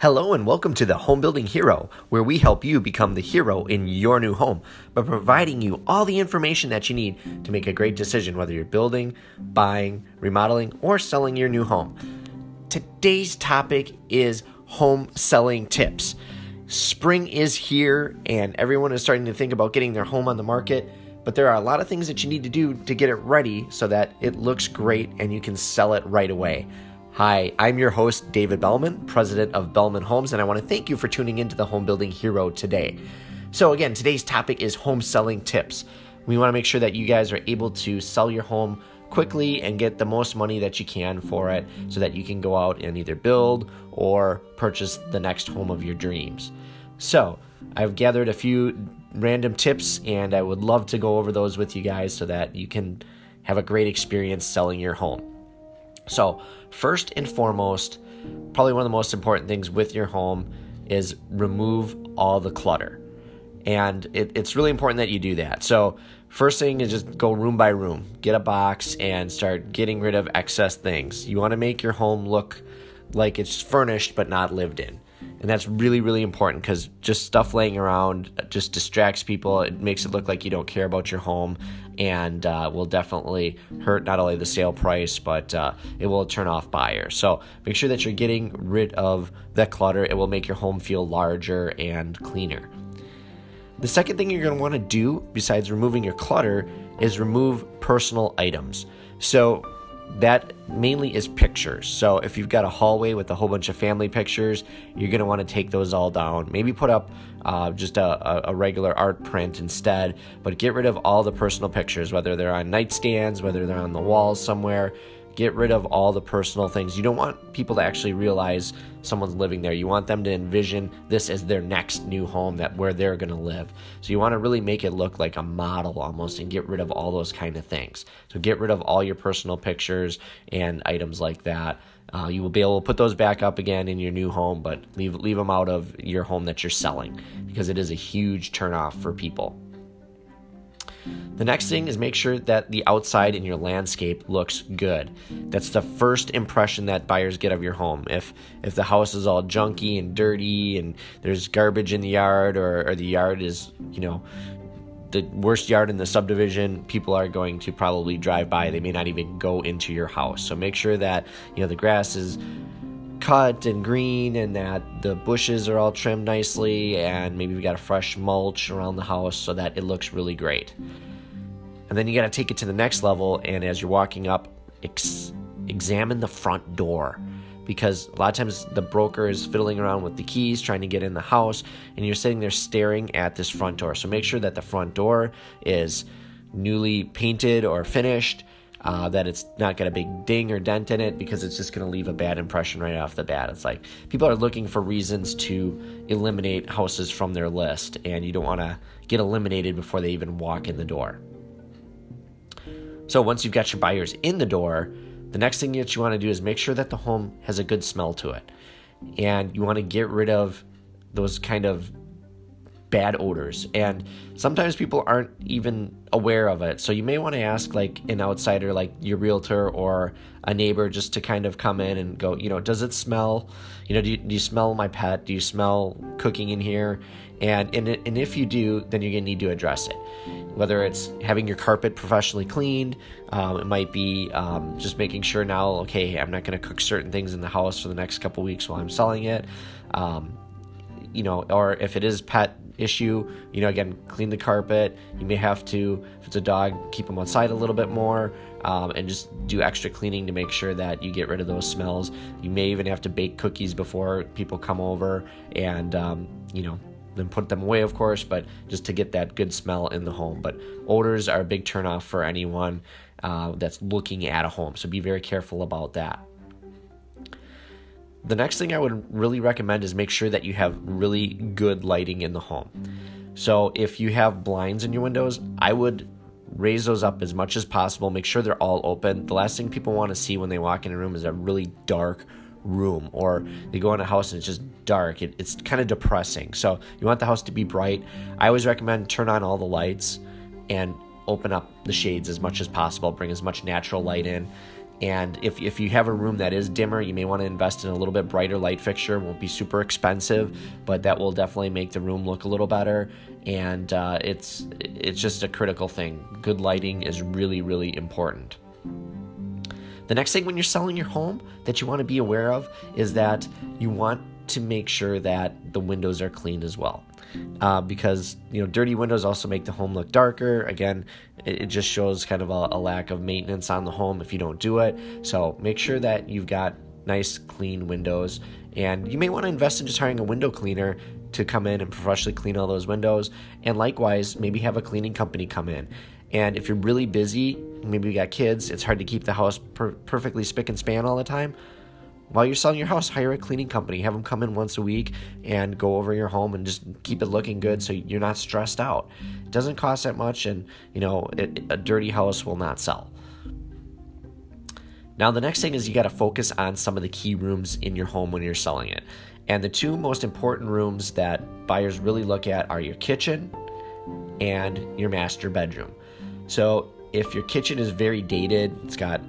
Hello and welcome to the Home Building Hero, where we help you become the hero in your new home by providing you all the information that you need to make a great decision whether you're building, buying, remodeling, or selling your new home. Today's topic is home selling tips. Spring is here and everyone is starting to think about getting their home on the market, but there are a lot of things that you need to do to get it ready so that it looks great and you can sell it right away. Hi, I'm your host, David Bellman, president of Bellman Homes, and I want to thank you for tuning into the Home Building Hero today. So, again, today's topic is home selling tips. We want to make sure that you guys are able to sell your home quickly and get the most money that you can for it so that you can go out and either build or purchase the next home of your dreams. So, I've gathered a few random tips and I would love to go over those with you guys so that you can have a great experience selling your home. So, first and foremost, probably one of the most important things with your home is remove all the clutter. And it, it's really important that you do that. So, first thing is just go room by room, get a box, and start getting rid of excess things. You want to make your home look like it's furnished but not lived in. And that's really, really important because just stuff laying around just distracts people. It makes it look like you don't care about your home and uh, will definitely hurt not only the sale price, but uh, it will turn off buyers. So make sure that you're getting rid of the clutter. It will make your home feel larger and cleaner. The second thing you're going to want to do, besides removing your clutter, is remove personal items. So that mainly is pictures. So if you've got a hallway with a whole bunch of family pictures, you're going to want to take those all down. Maybe put up uh, just a, a, regular art print instead, but get rid of all the personal pictures, whether they're on nightstands, whether they're on the walls somewhere. Get rid of all the personal things. You don't want people to actually realize someone's living there. You want them to envision this as their next new home that where they're going to live. So you want to really make it look like a model almost and get rid of all those kind of things. So get rid of all your personal pictures and items like that. Uh, you will be able to put those back up again in your new home, but leave leave them out of your home that you're selling because it is a huge turnoff for people. The next thing is make sure that the outside in your landscape looks good. That's the first impression that buyers get of your home. If if the house is all junky and dirty and there's garbage in the yard or, or the yard is, you know, the worst yard in the subdivision, people are going to probably drive by. They may not even go into your house. So make sure that, you know, the grass is cut and green and that the bushes are all trimmed nicely and maybe we got a fresh mulch around the house so that it looks really great. And then you got to take it to the next level and as you're walking up ex- examine the front door because a lot of times the broker is fiddling around with the keys trying to get in the house and you're sitting there staring at this front door. So make sure that the front door is newly painted or finished uh, that it's not got a big ding or dent in it because it's just going to leave a bad impression right off the bat. It's like people are looking for reasons to eliminate houses from their list, and you don't want to get eliminated before they even walk in the door. So once you've got your buyers in the door, the next thing that you want to do is make sure that the home has a good smell to it. And you want to get rid of those kind of bad odors and sometimes people aren't even aware of it. So you may want to ask like an outsider like your realtor or a neighbor just to kind of come in and go you know does it smell you know do you, do you smell my pet? Do you smell cooking in here? And, and and if you do then you're gonna need to address it. Whether it's having your carpet professionally cleaned um, it might be um, just making sure now okay i'm not going to cook certain things in the house for the next couple weeks while i'm selling it. Um, you know or if it is pet issue. You know, again, clean the carpet. You may have to, if it's a dog, keep them outside a little bit more um, and just do extra cleaning to make sure that you get rid of those smells. You may even have to bake cookies before people come over and, um, you know, then put them away, of course, but just to get that good smell in the home. But odors are a big turnoff for anyone uh, that's looking at a home, so be very careful about that. The next thing I would really recommend is make sure that you have really good lighting in the home. So if you have blinds in your windows, I would raise those up as much as possible. Make sure they're all open. The last thing people want to see when they walk in a room is a really dark room or they go in a house and it's just dark. It, it's kind of depressing. So you want the house to be bright. I always recommend turn on all the lights and open up the shades as much as possible. Bring as much natural light in And if, if you have a room that is dimmer, you may want to invest in a little bit brighter light fixture. It won't be super expensive, but that will definitely make the room look a little better. And uh, it's it's just a critical thing. Good lighting is really really important. The next thing when you're selling your home that you want to be aware of is that you want to make sure that the windows are clean as well. Uh, because you know dirty windows also make the home look darker. Again it, it just shows kind of a, a, lack of maintenance on the home if you don't do it. So make sure that you've got nice clean windows. And you may want to invest in just hiring a window cleaner to come in and professionally clean all those windows. And likewise maybe have a cleaning company come in. And if you're really busy maybe you got kids it's hard to keep the house per- perfectly spick and span all the time while you're selling your house, hire a cleaning company. Have them come in once a week and go over your home and just keep it looking good so you're not stressed out. It doesn't cost that much, and you know it, a dirty house will not sell. Now, the next thing is you got to focus on some of the key rooms in your home when you're selling it. And the two most important rooms that buyers really look at are your kitchen and your master bedroom. So, if your kitchen is very dated, it's got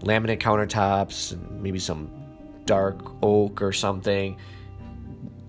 laminate countertops and maybe some dark oak or something,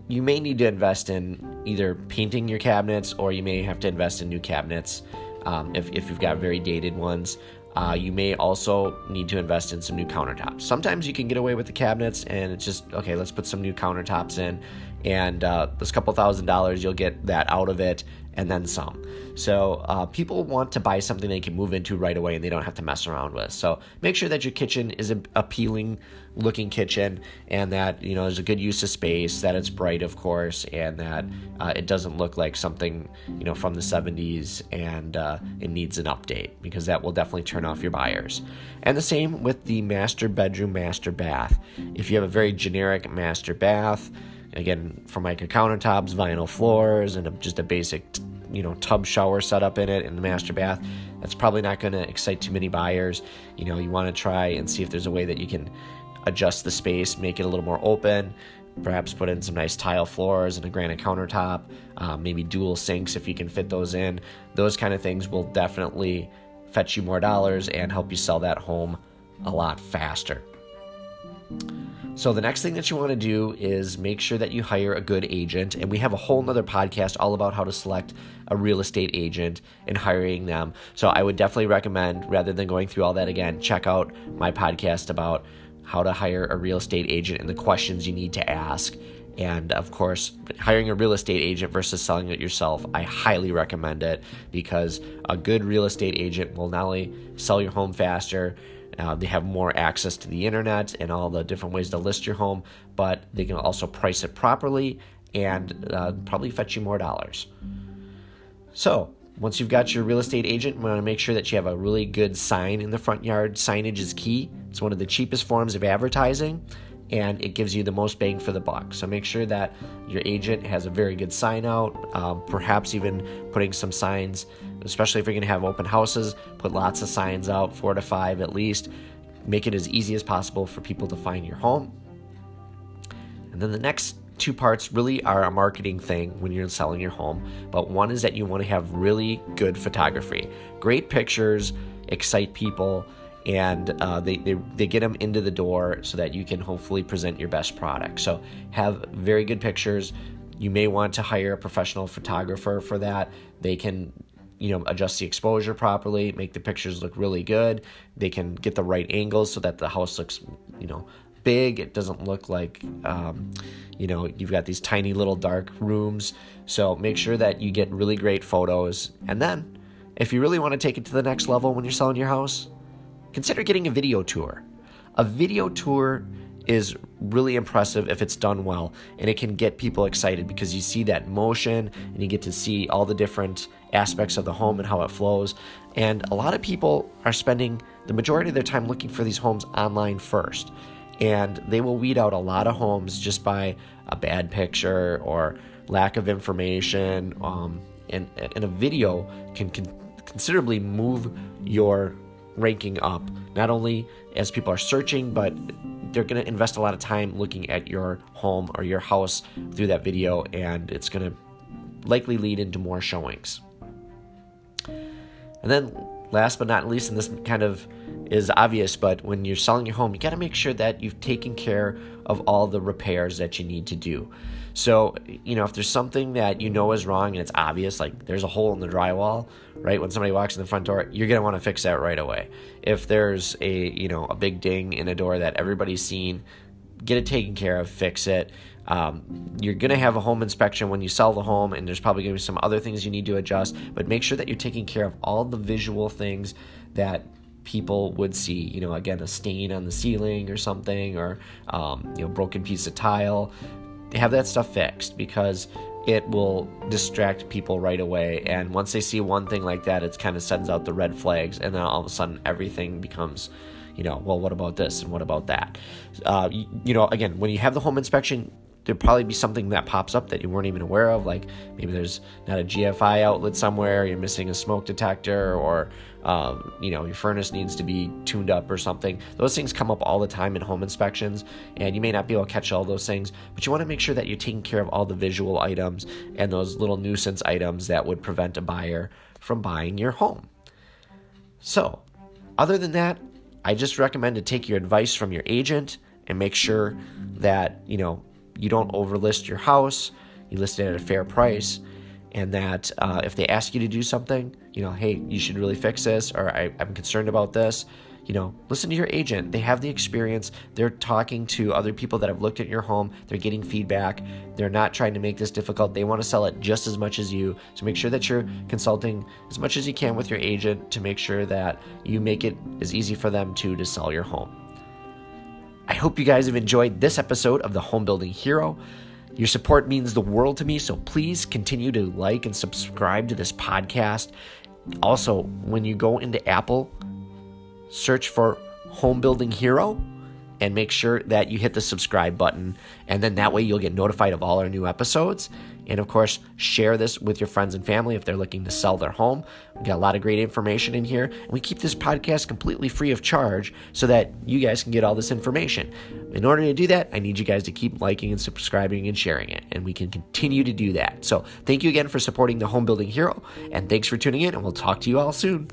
you may need to invest in either painting your cabinets or you may have to invest in new cabinets um, if, if you've got very dated ones. Uh, you may also need to invest in some new countertops. Sometimes you can get away with the cabinets and it's just, okay, let's put some new countertops in. And uh, this couple thousand dollars, you'll get that out of it and then some. So uh, people want to buy something they can move into right away and they don't have to mess around with. So make sure that your kitchen is an appealing looking kitchen and that you know there's a good use of space, that it's bright, of course, and that uh, it doesn't look like something you know from the 70s and uh, it needs an update because that will definitely turn off your buyers. And the same with the master bedroom, master bath. If you have a very generic master bath Again, Formica countertops, vinyl floors, and a, just a basic, you know, tub shower setup in it in the master bath. That's probably not going to excite too many buyers. You know, you want to try and see if there's a way that you can adjust the space, make it a little more open, perhaps put in some nice tile floors and a granite countertop, uh, maybe dual sinks if you can fit those in. Those kind of things will definitely fetch you more dollars and help you sell that home a lot faster. So the next thing that you want to do is make sure that you hire a good agent. And we have a whole nother podcast all about how to select a real estate agent and hiring them. So I would definitely recommend, rather than going through all that again, check out my podcast about how to hire a real estate agent and the questions you need to ask. And of course, hiring a real estate agent versus selling it yourself, I highly recommend it because a good real estate agent will not only sell your home faster, uh, they have more access to the internet and all the different ways to list your home, but they can also price it properly and uh, probably fetch you more dollars. So, once you've got your real estate agent, you want to make sure that you have a really good sign in the front yard. Signage is key. It's one of the cheapest forms of advertising and it gives you the most bang for the buck. So make sure that your agent has a very good sign out, um, perhaps even putting some signs, especially if you're going to have open houses, put lots of signs out, four to five at least. Make it as easy as possible for people to find your home. And then the next two parts really are a marketing thing when you're selling your home. But one is that you want to have really good photography, great pictures, excite people and uh, they, they, they get them into the door so that you can hopefully present your best product. So, have very good pictures. You may want to hire a professional photographer for that. They can you know adjust the exposure properly make the pictures look really good they can get the right angles so that the house looks you know big it doesn't look like um, you know you've got these tiny little dark rooms so make sure that you get really great photos and then if you really want to take it to the next level when you're selling your house consider getting a video tour. A video tour is really impressive if it's done well and it can get people excited because you see that motion and you get to see all the different aspects of the home and how it flows and a lot of people are spending the majority of their time looking for these homes online first and they will weed out a lot of homes just by a bad picture or lack of information um, and, and a video can, can considerably move your ranking up, not only as people are searching, but they're going to invest a lot of time looking at your home or your house through that video, and it's going to likely lead into more showings. And then last but not least, and this kind of is obvious, but when you're selling your home, you got to make sure that you've taken care of all the repairs that you need to do. So, you know, if there's something that you know is wrong and it's obvious, like there's a hole in the drywall, right? When somebody walks in the front door, you're going to want to fix that right away. If there's a, you know, a big ding in a door that everybody's seen, get it taken care of, fix it. Um, you're going to have a home inspection when you sell the home, and there's probably going to be some other things you need to adjust, but make sure that you're taking care of all the visual things that people would see. You know, again, a stain on the ceiling or something, or, um, you know, broken piece of tile. Have that stuff fixed because it will distract people right away. And once they see one thing like that, it kind of sends out the red flags, and then all of a sudden everything becomes you know, well, what about this and what about that? Uh, you, you, know, again, when you have the home inspection, there'll probably be something that pops up that you weren't even aware of. Like maybe there's not a GFI outlet somewhere, you're missing a smoke detector, or um, you know your furnace needs to be tuned up or something. Those things come up all the time in home inspections, and you may not be able to catch all those things, but you want to make sure that you're taking care of all the visual items and those little nuisance items that would prevent a buyer from buying your home. So, other than that, I just recommend to take your advice from your agent and make sure that, you know, you don't overlist your house, you list it at a fair price, and that uh, if they ask you to do something, you know, hey, you should really fix this, or I'm concerned about this, you know, listen to your agent. They have the experience. They're talking to other people that have looked at your home. They're getting feedback. They're not trying to make this difficult. They want to sell it just as much as you. So make sure that you're consulting as much as you can with your agent to make sure that you make it as easy for them too to sell your home. I hope you guys have enjoyed this episode of the Home Building Hero. Your support means the world to me, so please continue to like and subscribe to this podcast. Also, when you go into Apple, search for Home Building Hero and make sure that you hit the subscribe button. And then that way you'll get notified of all our new episodes. And of course, share this with your friends and family if they're looking to sell their home. We got a lot of great information in here. And we keep this podcast completely free of charge so that you guys can get all this information. In order to do that, I need you guys to keep liking and subscribing and sharing it. And we can continue to do that. So thank you again for supporting the Home Building Hero. And thanks for tuning in. And we'll talk to you all soon.